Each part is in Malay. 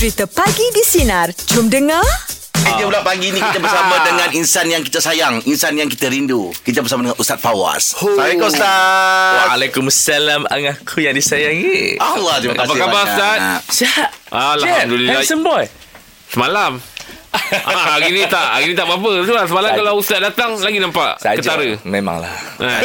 Cerita Pagi di Sinar. Jom dengar. Kita pula pagi ni kita bersama dengan insan yang kita sayang, insan yang kita rindu. Kita bersama dengan Ustaz Fawaz. Assalamualaikum Ustaz. Waalaikumsalam Angaku yang disayangi Allah terima Apa kasih. khabar, banyak. Ustaz? Sihat Alhamdulillah. Handsome boy Semalam ah, Hari ni tak Hari ni tak apa-apa Betul lah Semalam Saja. kalau Ustaz datang Lagi nampak Saja Ketara Memanglah Ah.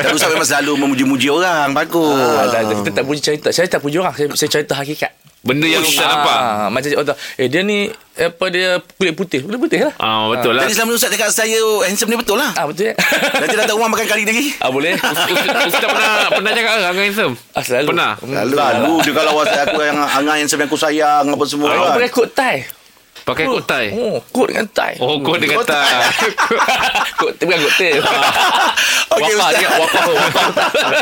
Dan Ustaz memang selalu memuji-muji orang. Bagus. Ah, dah, dah, kita tak puji cerita Saya tak puji orang Saya, saya cerita hakikat Benda yang Ustaz nampak ah, Macam orang tahu Eh dia ni Apa dia Kulit putih? Kulit putih lah. Ah, Betul lah. Jadi selama ni Ustaz cakap saya handsome ni betul lah. Ah betul ya. Nanti datang rumah makan kali lagi. Ah boleh. Ustaz, Ustaz pernah Pernah cakap ke Angah handsome? Ah, Selalu. Pernah? Lalu, Lalu dia kalau WhatsApp aku yang Angah handsome yang aku sayang apa semua. Aku kan. pakai kot tie Pakai kot tie Oh kot dengan tie Oh kot dengan Kot tie. Kot bukan kot tie Okey, Ustaz. dia Wafah Wafah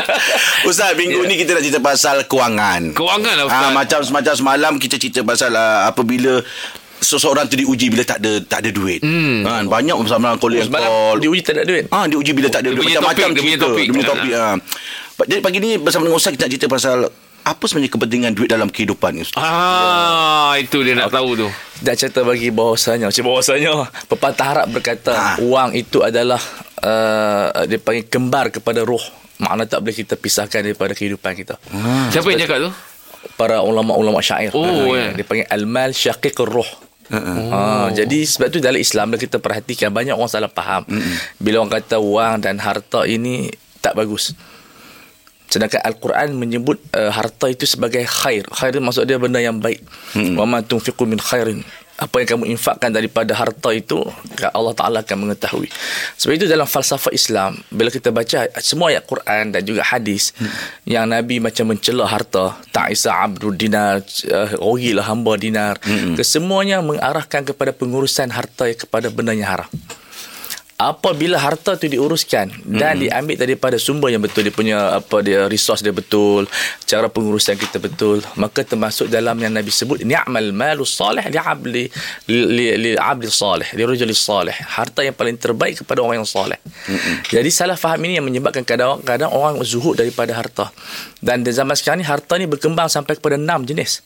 Ustaz, minggu ni kita nak cerita pasal kewangan. Kewangan lah Ah, Ustaz macam semacam semalam kita cerita pasal uh, apabila seseorang tu diuji bila tak ada tak ada duit. Hmm. Kan banyak semalam call yang Semalam call. diuji tak ada duit Ah diuji bila tak ada duit macam-macam dia punya topik. Dia punya topik. Ha. Jadi pagi ni bersama dengan Ustaz kita nak cerita pasal apa sebenarnya kepentingan duit dalam kehidupan ni Ustaz? Ah, Itu dia nak tahu tu Dah cerita bagi bahawasanya Macam bahawasanya Pepatah Arab berkata Ha. Wang itu adalah uh, Dia panggil kembar kepada roh Makna tak boleh kita pisahkan daripada kehidupan kita Siapa yang cakap tu Para ulama-ulama syair Oh, Ah, ya. Dia panggil Al-Mal Syaqiq roh Ha, jadi sebab tu dalam Islam bila kita perhatikan banyak orang salah faham. Bila orang kata wang dan harta ini tak bagus. Sedangkan Al-Quran menyebut uh, harta itu sebagai khair. Khair itu maksud dia benda yang baik. Wa ma tunfiqu min khairin. Apa yang kamu infakkan daripada harta itu Allah Ta'ala akan mengetahui Sebab itu dalam falsafah Islam Bila kita baca semua ayat Quran dan juga hadis Yang Nabi macam mencela harta Ta'isa abdul dinar uh, Rogilah hamba dinar Kesemuanya mengarahkan kepada pengurusan harta Kepada benda yang haram apabila harta tu diuruskan dan mm-hmm. diambil daripada sumber yang betul dia punya apa dia resource dia betul cara pengurusan kita betul maka termasuk dalam yang Nabi sebut ni'mal malu salih li abli li, li abli salih li rajuli salih harta yang paling terbaik kepada orang yang salih mm-hmm. jadi salah faham ini yang menyebabkan kadang-kadang orang zuhud daripada harta dan di zaman sekarang ni harta ni berkembang sampai kepada enam jenis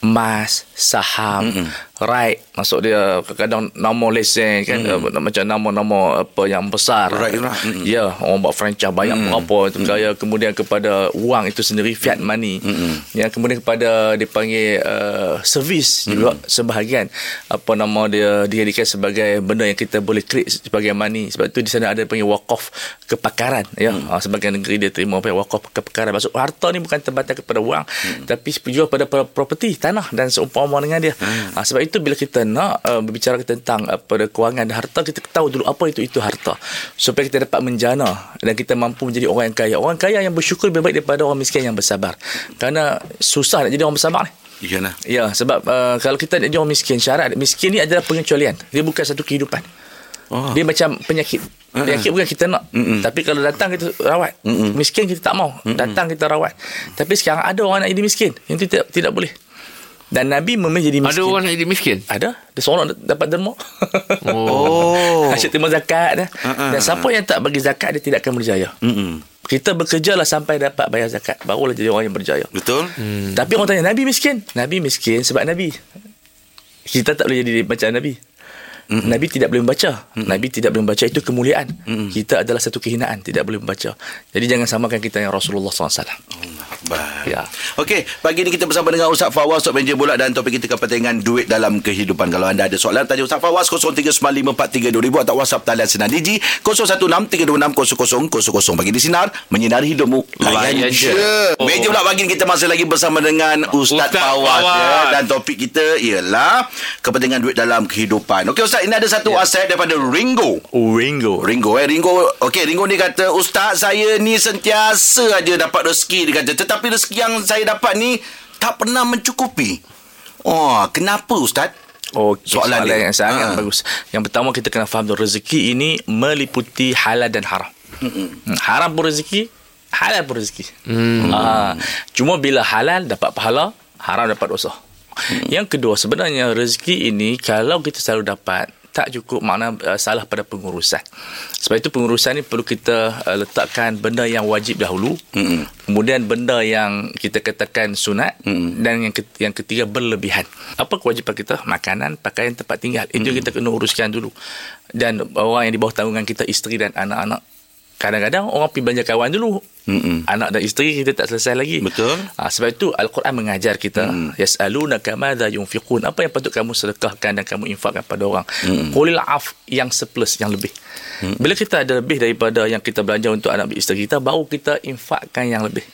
emas, saham, mm-hmm. Right. Maksud dia kadang-kadang nama lesen kan mm-hmm. uh, macam nama-nama apa yang besar. Right, right. Mm-hmm. Ya, orang buat franchise banyak mm-hmm. berapa mm-hmm. kaya kemudian kepada wang itu sendiri fiat money. Mm-hmm. Ya, kemudian kepada dipanggil uh, servis mm-hmm. juga sebahagian apa nama dia dijadikan sebagai benda yang kita boleh create sebagai money. Sebab tu di sana ada panggil wakaf kepakaran ya. Mm-hmm. Uh, sebagian negeri dia terima apa wakaf kepakaran. Maksud harta ni bukan terbatas kepada wang mm-hmm. tapi juga pada property tanah dan seumpama dengan dia. Hmm. Ha, sebab itu bila kita nak uh, berbicara tentang uh, pada kewangan dan harta kita tahu dulu apa itu itu harta supaya kita dapat menjana dan kita mampu menjadi orang yang kaya. Orang kaya yang bersyukur lebih baik daripada orang miskin yang bersabar. Kerana susah nak jadi orang bersabar ni. Iyalah. Ya, sebab uh, kalau kita nak jadi orang miskin, syarat miskin ni adalah pengecualian. Dia bukan satu kehidupan. Oh. Dia macam penyakit. Penyakit bukan kita nak. Mm-mm. Tapi kalau datang kita rawat. Mm-mm. Miskin kita tak mau. Mm-mm. Datang kita rawat. Tapi sekarang ada orang nak jadi miskin. Yang itu tidak, tidak boleh. Dan Nabi memilih jadi miskin. Ada orang nak jadi miskin Ada. Dia seorang dapat derma. Oh. Asyik terima zakat dah. Uh-uh. Dan siapa yang tak bagi zakat dia tidak akan berjaya. Mm-mm. Kita bekerjalah sampai dapat bayar zakat. Barulah jadi orang yang berjaya. Betul? Hmm. Tapi orang tanya Nabi miskin. Nabi miskin sebab Nabi. Kita tak boleh jadi macam Nabi. Mm-hmm. Nabi tidak boleh membaca. Mm-hmm. Nabi tidak boleh membaca itu kemuliaan. Mm-hmm. Kita adalah satu kehinaan tidak boleh membaca. Jadi jangan samakan kita dengan Rasulullah SAW. Baik. Ya. Okey, pagi ni kita bersama dengan Ustaz Fawaz Ustaz Benja Bola dan topik kita kepentingan duit dalam kehidupan. Kalau anda ada soalan tanya Ustaz Fawaz 0395432000 atau WhatsApp talian Sinar Digi 0163260000. Pagi di Sinar menyinari hidupmu. Layan je. Oh. Meja pula pagi ni kita masih lagi bersama dengan Ustaz, Ustaz Fawaz, ya. Fawaz. dan topik kita ialah kepentingan duit dalam kehidupan. Okey Ustaz, ini ada satu yeah. aset daripada Ringo. Oh, Ringo. Ringo eh Ringo okey Ringo ni kata ustaz saya ni sentiasa aja dapat rezeki dia kata tetapi rezeki yang saya dapat ni tak pernah mencukupi. Oh, kenapa ustaz? Okay, Soalan soalan, dia. yang sangat Ha. bagus. Yang pertama kita kena faham tu rezeki ini meliputi halal dan haram. Hmm, haram pun rezeki, halal pun rezeki. Hmm. Ha, cuma bila halal dapat pahala, haram dapat dosa. Hmm. Yang kedua sebenarnya rezeki ini kalau kita selalu dapat tak cukup makna uh, salah pada pengurusan. Sebab itu pengurusan ni perlu kita uh, letakkan benda yang wajib dahulu. Mm-hmm. Kemudian benda yang kita katakan sunat mm-hmm. dan yang ket- yang ketiga berlebihan. Apa kewajipan kita? Makanan, pakaian, tempat tinggal. Itu mm-hmm. kita kena uruskan dulu. Dan orang yang di bawah tanggungan kita isteri dan anak-anak kadang-kadang orang pergi belanja kawan dulu. Mm-mm. Anak dan isteri kita tak selesai lagi. Betul. Ha, sebab itu Al-Quran mengajar kita mm. yas'alunaka madza yunfiqun. Apa yang patut kamu sedekahkan dan kamu infakkan pada orang? Mm. Qulil af yang seplus yang lebih. Mm. Bila kita ada lebih daripada yang kita belanja untuk anak isteri kita baru kita infakkan yang lebih.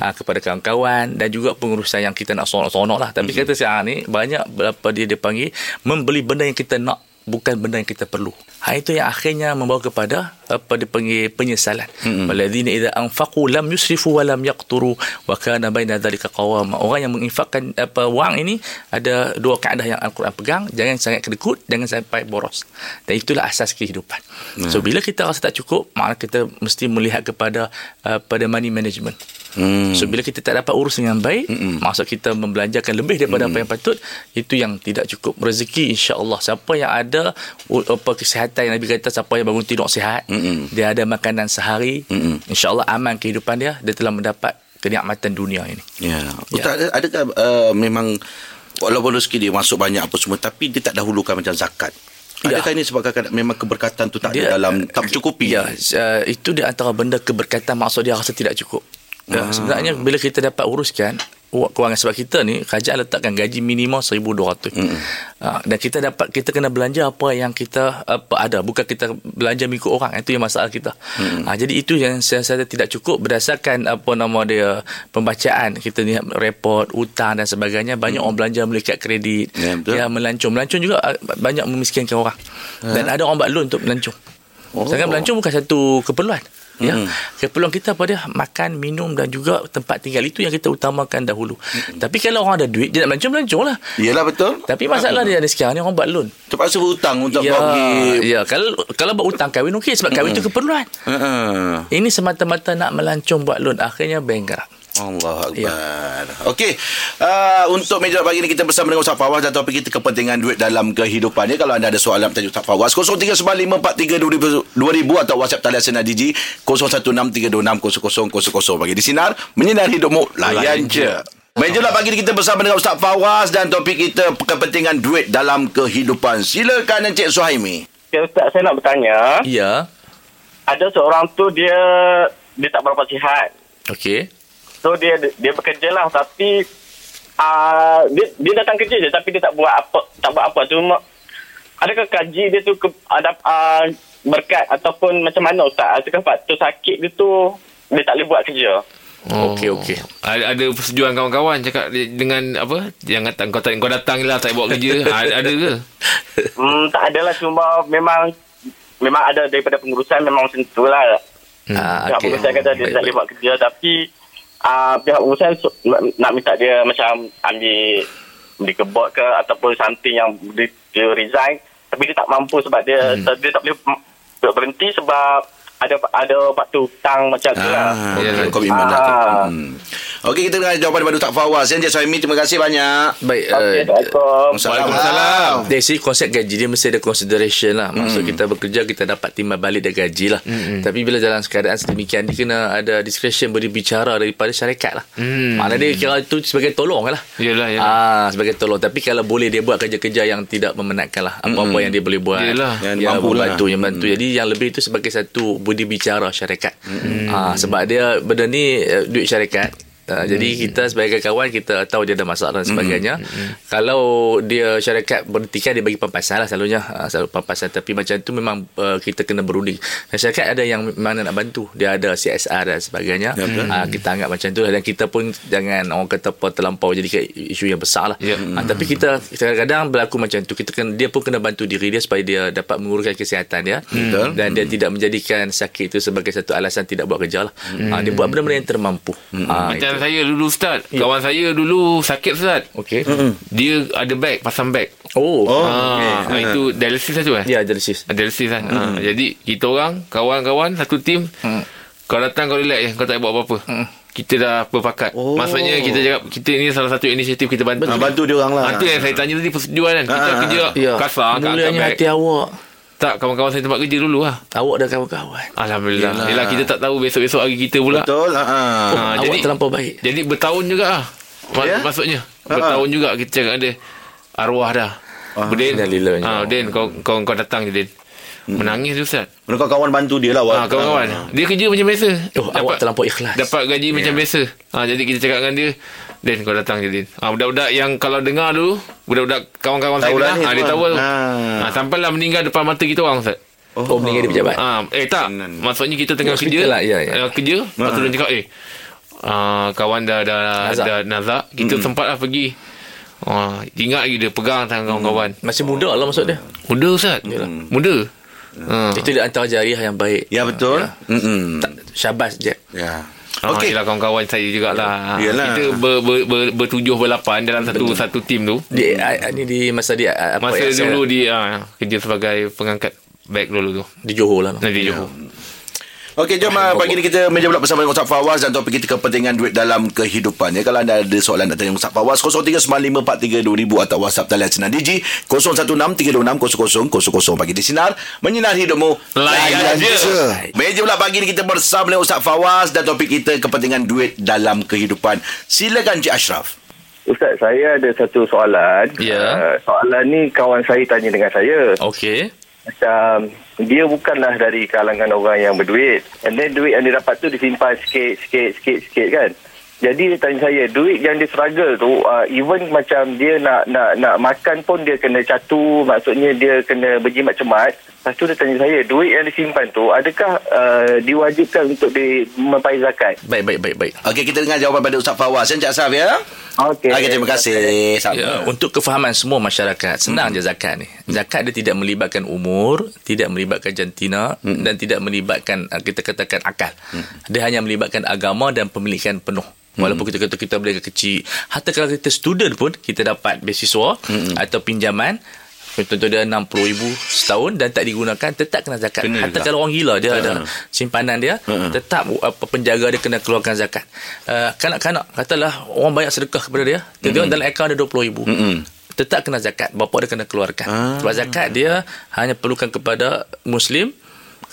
Ha, kepada kawan-kawan dan juga pengurusan yang kita nak sonok-sonok lah. Tapi mm. kata sekarang ni banyak berapa dia dipanggil membeli benda yang kita nak bukan benda yang kita perlu. Ha itu yang akhirnya membawa kepada apa dipanggil penyesalan. Walladzina idza anfaqu lam yusrifu wa lam yaqturu wa kana baina dzalika qawama. Orang yang menginfakkan apa wang ini ada dua kaedah yang Al-Quran pegang, jangan sangat kedekut, jangan sampai boros. Dan itulah asas kehidupan. Hmm. So bila kita rasa tak cukup, maka kita mesti melihat kepada uh, pada money management. Hmm. So bila kita tak dapat urus dengan baik, hmm. maksud kita membelanjakan lebih daripada hmm. apa yang patut, itu yang tidak cukup. Rezeki insya-Allah siapa yang ada apa kesihatan yang Nabi kata siapa yang bangun tidur sihat, hmm. dia ada makanan sehari, hmm. insya-Allah aman kehidupan dia, dia telah mendapat kenikmatan dunia ini. Ya. Ustaz, ya. adakah uh, memang walaupun rezeki dia masuk banyak apa semua tapi dia tak dahulukan macam zakat? Ya. Adakah ini sebab kadang memang keberkatan tu tak dia, ada dalam tak mencukupi? Ya, uh, itu di antara benda keberkatan maksud dia rasa tidak cukup. Ya, sebenarnya bila kita dapat uruskan kewangan sebab kita ni kerajaan letakkan gaji minimum 1200. Mm. Uh, dan kita dapat kita kena belanja apa yang kita apa ada bukan kita belanja mengikut orang itu yang masalah kita. Mm. Uh, jadi itu yang saya rasa tidak cukup berdasarkan apa nama dia pembacaan kita ni report hutang dan sebagainya banyak mm. orang belanja melalui kad kredit yeah, ya melancong melancong juga uh, banyak memiskinkan orang. Uh. Dan ada orang buat loan untuk melancong. Oh. Sedangkan melancong bukan satu keperluan. Ya. Hmm. Keperluan kita apa dia? Makan, minum dan juga tempat tinggal itu yang kita utamakan dahulu. Hmm. Tapi kalau orang ada duit, dia nak melancong-melancong lah. Iyalah betul. Tapi masalah dia ada sekarang ni orang buat loan. Terpaksa berhutang untuk ya, pergi. Ya, kalau kalau buat hutang kahwin okey sebab kahwin itu hmm. keperluan. Hmm. Ini semata-mata nak melancong buat loan akhirnya bankrupt. Allah Akbar. Ya. Okey. Uh, untuk meja pagi ni kita bersama dengan Ustaz Fawaz dan topik kita kepentingan duit dalam kehidupan ni. Kalau anda ada soalan tajuk Ustaz Fawaz 0395432000 atau WhatsApp talian Sinar Digi 0163260000 bagi di sinar menyinar hidupmu layan je. Meja lah pagi ni kita bersama dengan Ustaz Fawaz dan topik kita kepentingan duit dalam kehidupan. Silakan Encik Suhaimi. Okay, Ustaz, saya nak bertanya. Ya. Ada seorang tu dia dia tak berapa sihat. Okey. So dia dia bekerja lah tapi uh, dia dia datang kerja je tapi dia tak buat apa tak buat apa cuma adakah kaji dia tu ke, ada uh, berkat ataupun macam mana ustaz adakah faktor sakit dia tu dia tak boleh buat kerja Oh. Okey okey. Ada, ada persetujuan kawan-kawan cakap dengan apa? Jangan datang kau tak kau datang lah tak buat kerja. ada, ada ke? Hmm tak adalah cuma memang memang ada daripada pengurusan memang macam tu lah. Hmm. Ah, okay. Pengurusan kata dia baik, tak boleh buat kerja tapi uh, pihak urusan nak, nak minta dia macam ambil di kebot ke ataupun something yang dia, dia resign tapi dia tak mampu sebab dia hmm. dia tak boleh berhenti sebab ada ada waktu hutang macam tu lah. Ah, ya, komitmen lah tu. Ah. Hmm. Okey, kita dengar jawapan daripada Ustaz Fawaz. Encik Suhaimi, terima kasih banyak. Baik. Okay, uh, Waalaikumsalam. Dari segi konsep gaji, dia mesti ada consideration lah. Maksud hmm. kita bekerja, kita dapat timbal balik dari gaji lah. Hmm. Tapi bila dalam keadaan sedemikian, dia kena ada discretion berbicara daripada syarikat lah. Hmm. Mana dia kira itu sebagai tolong lah. Yalah, yalah. Ah, sebagai tolong. Tapi kalau boleh dia buat kerja-kerja yang tidak memenatkan lah. Apa-apa hmm. yang dia boleh buat. Yalah. Yang, yang mampu membantu. Lah. Yang bantu. Hmm. Jadi yang lebih itu sebagai satu budi bicara syarikat. Hmm. Ah, sebab dia benda ni uh, duit syarikat Uh, hmm. Jadi kita sebagai kawan kita tahu dia ada masalah dan sebagainya. Hmm. Hmm. Kalau dia syarikat berhentikan dia bagi pampasan lah selalunya. Uh, selalu pampasan. Tapi macam tu memang uh, kita kena berunding. Dan syarikat ada yang mana nak bantu. Dia ada CSR dan sebagainya. Hmm. Uh, kita anggap macam tu lah. Dan kita pun jangan orang kata apa terlampau jadi isu yang besar lah. Yeah. Uh, tapi kita kadang-kadang berlaku macam tu. Kita kena, dia pun kena bantu diri dia supaya dia dapat menguruskan kesihatan dia. Hmm. Dan dia hmm. tidak menjadikan sakit itu sebagai satu alasan tidak buat kerja lah. Hmm. Uh, dia buat benda-benda yang termampu. Hmm. Uh, macam kawan saya dulu Ustaz yeah. Kawan saya dulu sakit Ustaz Okay mm-hmm. Dia ada bag Pasang bag Oh, oh ha, okay. ha, Itu dialisis lah tu eh Ya yeah, dialisis Dialisis kan mm. ha, Jadi kita orang Kawan-kawan Satu tim mm. Kau datang kau relax je Kau tak buat apa-apa mm. kita dah berpakat. Oh. Maksudnya kita cakap kita ini salah satu inisiatif kita bantu. Ah, bantu dia orang lah. Ha, tu yang saya tanya tadi persetujuan kan. Kita Ah, kerja Ya. kasar kat Mulanya hati awak. Tak kawan-kawan saya tempat kerja dulu lah. Awak dah kawan-kawan. Alhamdulillah. Yelah. Yelah, kita tak tahu besok-besok hari kita pula. Betul. Ha. Ha, awak jadi terlampau baik. Jadi bertahun juga lah. Ma- Ya? Maksudnya Ha, bertahun juga kita cakap ada arwah dah. Ah. Berdin. Innalillah. Ha, Din kau kau kau datang je Din. Hmm. Menangis tu Ustaz. Mereka kawan bantu dia lah. Ha, kawan-kawan. Dia kerja macam biasa. Oh, awak terlampau ikhlas. Dapat gaji macam biasa. Ha, jadi kita cakap dengan dia, Din kau datang je Din. Ha, budak-budak yang kalau dengar dulu, budak-budak kawan-kawan saya Tahu lah dengar, ni ha, dia tahu. Ha. Ha, sampailah meninggal depan mata kita orang Ustaz. Oh, meninggal di pejabat. Ah, eh tak. Maksudnya kita tengah Hospital kerja. lah, ya, ya. kerja. Lepas tu dia cakap, eh. Uh, kawan dah dah Nazak. dah nazak. Kita sempat lah pergi. Uh, ingat lagi dia pegang tangan kawan-kawan. Masih muda lah maksud dia. Muda Ustaz. Muda. Ha. Itu antara jariah yang baik. Ya betul. Mm-mm. Tak, syabas je. Ya. Okey. Okey. Yelah kawan-kawan saya jugalah. Yelah. Kita ber, ber, ber, bertujuh berlapan dalam satu satu tim tu. Di a- ni di masa dia a- apa Masa yang saya- dulu di uh, kerja sebagai pengangkat beg dulu tu. di Johor lah. Nanti Johor. Okey, jom uh, pagi ni kita meja pula bersama dengan Ustaz Fawaz dan topik kita kepentingan duit dalam kehidupan. Ya, kalau anda ada soalan nak tanya Ustaz Fawaz, 0395432000 atau WhatsApp talian Sinar Digi 0163260000 pagi di Sinar. Menyinar hidupmu. Layan je. Meja pula pagi ni kita bersama dengan Ustaz Fawaz dan topik kita kepentingan duit dalam kehidupan. Silakan Cik Ashraf. Ustaz, saya ada satu soalan. Ya. Uh, soalan ni kawan saya tanya dengan saya. Okey. Macam dia bukanlah dari kalangan orang yang berduit. And then duit yang dia dapat tu disimpan sikit, sikit, sikit, sikit kan. Jadi dia tanya saya, duit yang dia struggle tu, uh, even macam dia nak nak nak makan pun dia kena catu, maksudnya dia kena berjimat cemat. Lepas tu dia tanya saya, duit yang disimpan tu, adakah uh, diwajibkan untuk di membayar zakat? Baik baik baik baik. Okey, kita dengar jawapan pada Ustaz Fawaz. Ya, Cik Ashraf ya. Okey. Okey, terima kasih. Sama. Ya, untuk kefahaman semua masyarakat senang je zakat ni. Zakat dia tidak melibatkan umur, tidak melibatkan jantina dan tidak melibatkan uh, kita katakan akal. Dia hanya melibatkan agama dan pemilikan penuh. Walaupun kita kata kita boleh kecil Hatta kalau kita student pun Kita dapat beasiswa Atau pinjaman Contoh dia RM60,000 setahun dan tak digunakan tetap kena zakat. Kena Hatta juga. kalau orang gila dia Ha. ada simpanan dia Ha. tetap apa penjaga dia kena keluarkan zakat. Uh, kanak-kanak katalah orang banyak sedekah kepada dia, tengok dalam akaun ada RM20,000. Mm-mm. Tetap kena zakat. Bapa dia kena keluarkan. Ah. Sebab zakat dia hanya perlukan kepada muslim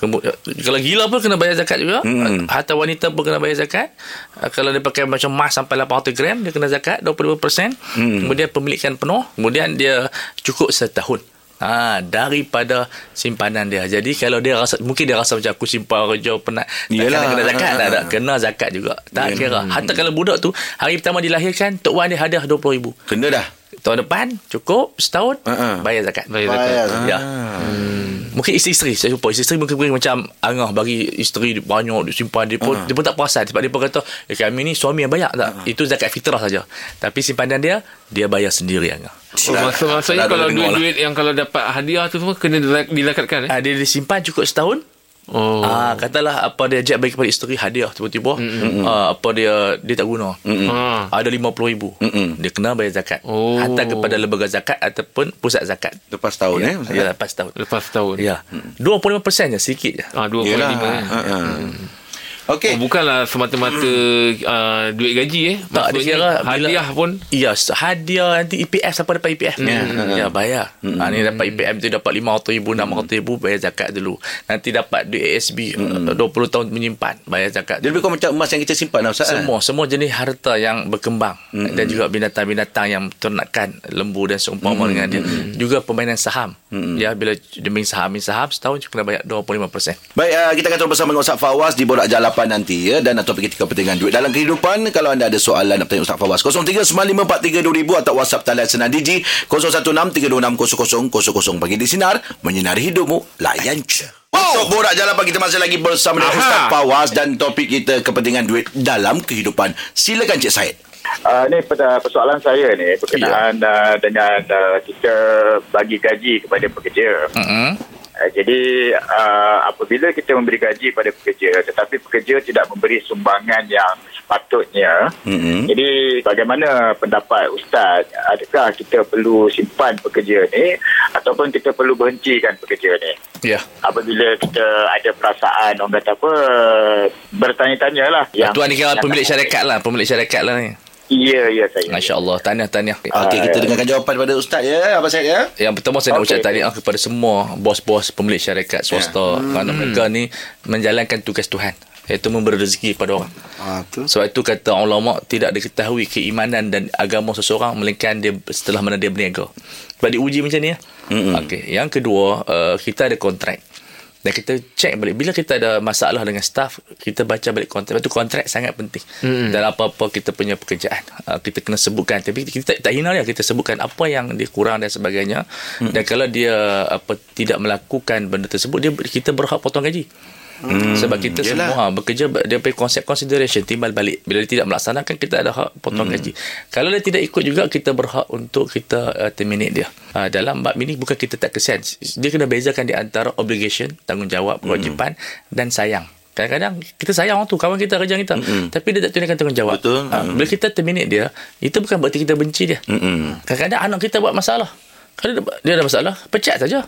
kalau gila pun kena bayar zakat juga. Hmm. Hatta wanita pun kena bayar zakat. Uh, Kalau dia pakai macam emas sampai 800 gram, dia kena zakat 25%. Hmm. Kemudian pemilikan penuh. Kemudian dia cukup setahun. Ha, daripada simpanan dia. Jadi kalau dia rasa mungkin dia rasa macam aku simpan kerja penat tak Yelah. kena, kena zakat tak ada kena zakat juga. Tak kira. Hatta kalau budak tu hari pertama dilahirkan tok wan dia hadiah 20000. Kena dah. Tahun depan cukup setahun Ha-ha. bayar zakat. Bayar zakat. Bayar. Ya. Ah. Mungkin isteri-isteri Saya jumpa Isteri-isteri mungkin, mungkin macam Angah bagi isteri banyak Dia simpan Dia pun, Ah. dia pun tak perasan Sebab dia pun kata eh, Kami ni suami yang banyak tak Itu zakat fitrah saja Tapi simpanan dia Dia bayar sendiri Angah Oh, maksud, maksudnya kalau lah. duit-duit yang kalau dapat hadiah tu semua kena dilak- dilakatkan eh? ah, Dia disimpan cukup setahun Oh. ah, Katalah apa dia Jack bagi kepada isteri Hadiah tiba-tiba ah, Apa dia Dia tak guna Ha. Ada RM50,000 Mm-mm. Dia kena bayar zakat Oh. Hantar kepada lembaga zakat Ataupun pusat zakat Lepas tahun eh. Ya, lepas tahun Lepas tahun. Ya 25% je Sikit je Ah, 2.5 Yelah. eh. Ha, ha. Okey. Oh, bukanlah semata-mata uh, duit gaji eh. Tak, dia Maksudnya kira bila- hadiah pun Ya, hadiah nanti EPF siapa dapat EPF? Ya, ya bayar. Ha, ni dapat EPF tu dapat RM500,000, RM600,000 bayar zakat dulu. Nanti dapat duit ASB uh, 20 tahun menyimpan, bayar zakat. Dia lebih kurang macam emas yang kita simpan lah Ustaz. eh? semua semua jenis harta yang berkembang dan juga binatang-binatang yang ternakan lembu dan seumpama dengan dia. Juga permainan saham. Ya, bila dia main saham, main saham setahun kena bayar 25%. Baik, uh, kita akan terus bersama dengan Ustaz Fawaz di Borak Jalapan nanti ya dan topik kita kepentingan duit dalam kehidupan. Kalau anda ada soalan nak tanya Ustaz Fawaz 0395432000 atau WhatsApp talian Senar Digi 0163260000 pagi di sinar menyinari hidupmu layan je. Untuk Borak Jalapan kita masih lagi bersama dengan. Ustaz Fawaz dan topik kita kepentingan duit dalam kehidupan. Silakan Cik Said. Uh, ni pada persoalan saya ni berkenaan uh, dengan uh, kita bagi gaji kepada pekerja. Mm-hmm. Uh, jadi uh, apabila kita memberi gaji pada pekerja tetapi pekerja tidak memberi sumbangan yang sepatutnya. Mm-mm. Jadi bagaimana pendapat ustaz adakah kita perlu simpan pekerja ni ataupun kita perlu berhentikan pekerja ni. Ya. Apabila kita ada perasaan orang kata apa bertanya-tanya lah. Tuan ni kira pemilik syarikat lah. Pemilik syarikat lah ni. Ya, ya saya. Masya Allah. Tahniah-tahniah. Okey, kita dengarkan jawapan daripada Ustaz ya. Apa saya ya? Yang pertama saya nak Okey, ucap tahniah kepada semua bos-bos pemilik syarikat swasta. Kerana mereka ni menjalankan tugas Tuhan. Iaitu memberi rezeki pada orang. Ah, tu. Sebab itu kata ulama tidak diketahui keimanan dan agama seseorang melainkan dia setelah mana dia berniaga. Sebab diuji macam ni ya. Okey, yang kedua uh, kita ada kontrak. Dan kita check balik. Bila kita ada masalah dengan staff Kita baca balik kontrak. Lepas tu kontrak sangat penting. Mm. Dalam apa-apa kita punya pekerjaan. Uh, Kita kena sebutkan. Tapi kita tak, tak hina dia. Kita sebutkan apa yang dia kurang dan sebagainya. Mm. Dan kalau dia apa tidak melakukan benda tersebut dia Kita berhak potong gaji Hmm, Sebab kita yelah. semua ha, bekerja dia punya konsep consideration timbal balik. Bila dia tidak melaksanakan kita ada hak potong hmm. gaji. Kalau dia tidak ikut juga kita berhak untuk kita uh, terminate dia. Uh, dalam bab ini bukan kita tak kesian. Dia kena bezakan di antara obligation, tanggungjawab, kewajipan hmm. dan sayang. Kadang-kadang kita sayang orang tu Kawan kita kerja kita mm Tapi dia tak tunaikan tanggungjawab Betul. ha, Bila kita terminate dia Itu bukan berarti kita benci dia Mm-mm. Kadang-kadang anak kita buat masalah Kalau dia, dia ada masalah Pecat saja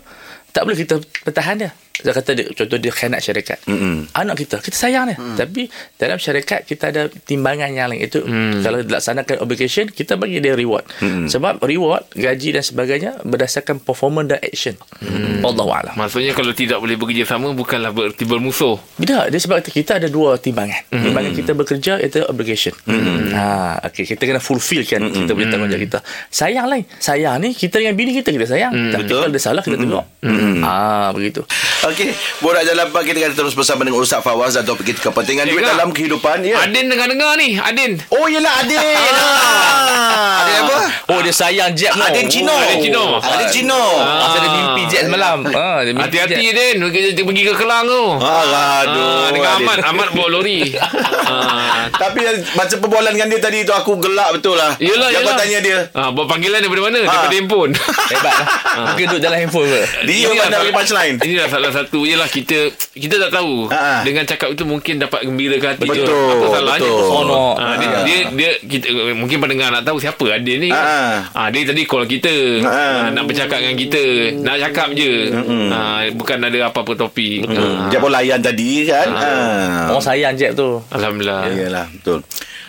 Tak boleh kita pertahan dia dia kata dia, contoh dia khianat syarikat Mm-mm. anak kita kita sayang dia hmm. tapi dalam syarikat kita ada timbangan yang lain itu hmm. kalau dilaksanakan obligation kita bagi dia reward hmm. sebab reward gaji dan sebagainya berdasarkan performance dan action hmm. Allah a'lam Maksudnya kalau tidak boleh bekerja sama bukanlah bererti bermusuh. tidak dia sebab kita ada dua timbangan hmm. timbangan kita bekerja itu obligation hmm. ha okey kita kena fulfillkan hmm. kita punya tanggungjawab kita sayang lain sayang ni kita dengan bini kita kita sayang hmm. tapi Betul. kalau ada salah kita tengok hmm. ha begitu Okey, borak jalan pak kita akan terus bersama dengan Ustaz Fawaz dan topik kita kepentingan duit dalam kehidupan ya. Adin dengar-dengar ni, Adin. Oh yelah Adin. ah. Adin apa? oh dia sayang Jeb no. Adin Cino. Adin Cino. Adin Cino. Ah, saya ada mimpi jet semalam. Ha, dia mimpi Hati-hati jet. Din, kita pergi ke Kelang tu. Ah, aduh. Ah, dengan Adin. Ahmad, Ahmad bawa lori. ah. Tapi macam perbualan dengan dia tadi tu aku gelak betul lah. Yelah, Yang kau yelah. tanya dia. Ah, buat panggilan daripada mana? Daripada handphone. Hebat lah. Mungkin duduk dalam handphone ke? Dia salah- punchline. Inilah salah satu Yelah kita Kita tak tahu Ha. Dengan cakap itu Mungkin dapat gembirakan hati Betul, dia. Apa salahnya betul. Sono. Ha, dia, Ha. dia, dia kita, Mungkin pendengar nak tahu Siapa Adin ni Ha. ha, Dia tadi call kita Ha. ha, Nak bercakap dengan kita Nak cakap je ha, Bukan ada apa-apa topik Hmm. ha. Dia pun layan tadi kan. Ah. Orang sayang Jeb tu. Alhamdulillah Yalah, betul.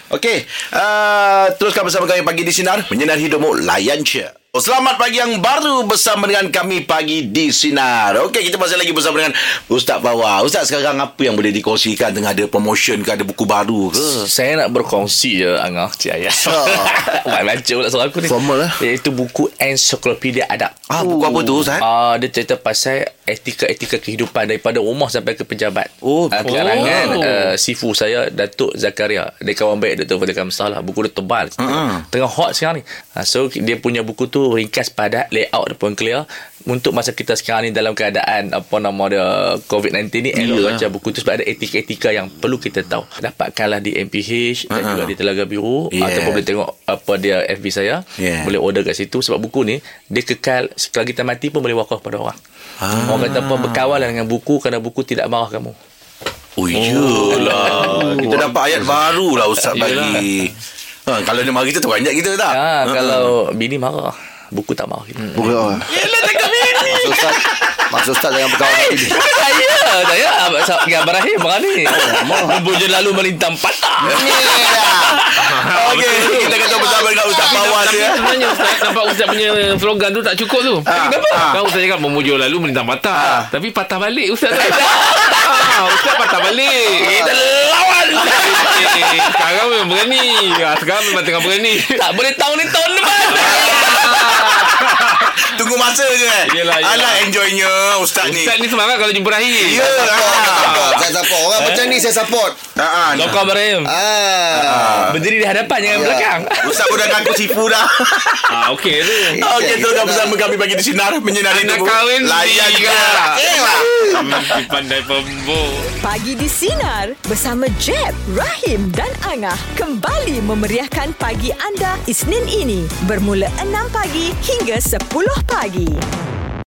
Okey, uh, teruskan bersama kami pagi di Sinar. Menyinar hidupmu, layan je. Oh, selamat pagi yang baru bersama dengan kami pagi di Sinar. Okey, kita masih lagi bersama dengan Ustaz Bawa. Ustaz, sekarang apa yang boleh dikongsikan? Tengah ada promotion ke? Ada buku baru ke? Saya nak berkongsi je Angah Cik Ayah Mak baca pula suara aku ni Formal lah. Iaitu buku Ensiklopedia Adab Ah, buku apa tu, Ustaz? Ah, dia cerita pasal etika-etika kehidupan daripada rumah sampai ke pejabat. Oh, Ah, betul. karangan uh, sifu saya Datuk Zakaria. Dia kawan baik Datuk Fadil Kamsah lah. Buku dia tebal. Uh-huh. Tengah hot sekarang ni. Ah, so dia punya buku tu ringkas padat, layout dia pun clear. Untuk masa kita sekarang ni dalam keadaan apa nama dia COVID-19 ni elok Iyalah. baca buku tu sebab ada etika-etika yang perlu kita tahu. Dapatkanlah di MPH dan Uh-huh. juga di Telaga Biru Yeah. ataupun boleh tengok apa dia FB saya. Yeah. Boleh order kat situ sebab buku ni dia kekal setelah kita mati pun boleh wakaf pada orang. Ah. Orang kata apa berkawal dengan buku kerana buku tidak marah kamu. Oh, iyalah. Kita dapat ayat baru lah Ustaz bagi. Ha, kalau dia marah kita tu banyak kita tak? Ha, Ha, kalau bini marah, buku tak marah kita. Bukan orang. Yelah, cakap bini. Maksud Ustaz, maksud Ustaz jangan berkawan dengan bini. saya, saya dengan Abang Rahim berani. Bumbung je lalu melintang patah. Okey, kita kata bersama dengan Ustaz Fawaz Tapi ya. sebenarnya Ustaz Nampak Ustaz punya slogan tu tak cukup tu Ah, Kenapa? ah. Kan Ustaz cakap Memujur lalu melintang patah Tapi patah balik Ustaz ah, Ustaz patah balik Kita lawan Sekarang memang berani ah, Sekarang memang tengah berani Tak boleh tahun ni tahun depan. Tunggu masa je eh. Yelah, yelah. Alah enjoynya Ustaz ni. Ustaz ni semangat kalau jumpa Rahim Ya. Support, Saya support. Orang macam ni saya support. Ha ah. Lokal Rahim. Ah. Berdiri di hadapan jangan Ya. belakang. Ustaz pun dah ngaku sifu dah. ah, Okey tu Okey, teruskan bersama kami bagi di sinar menyinari Anak tubuh. kahwin Layan tiga. juga. Eh, lah. Pandai pembok Pagi di Sinar bersama Jeb, Rahim dan Angah kembali memeriahkan pagi anda Isnin ini bermula 6 pagi hingga 10 Pagi.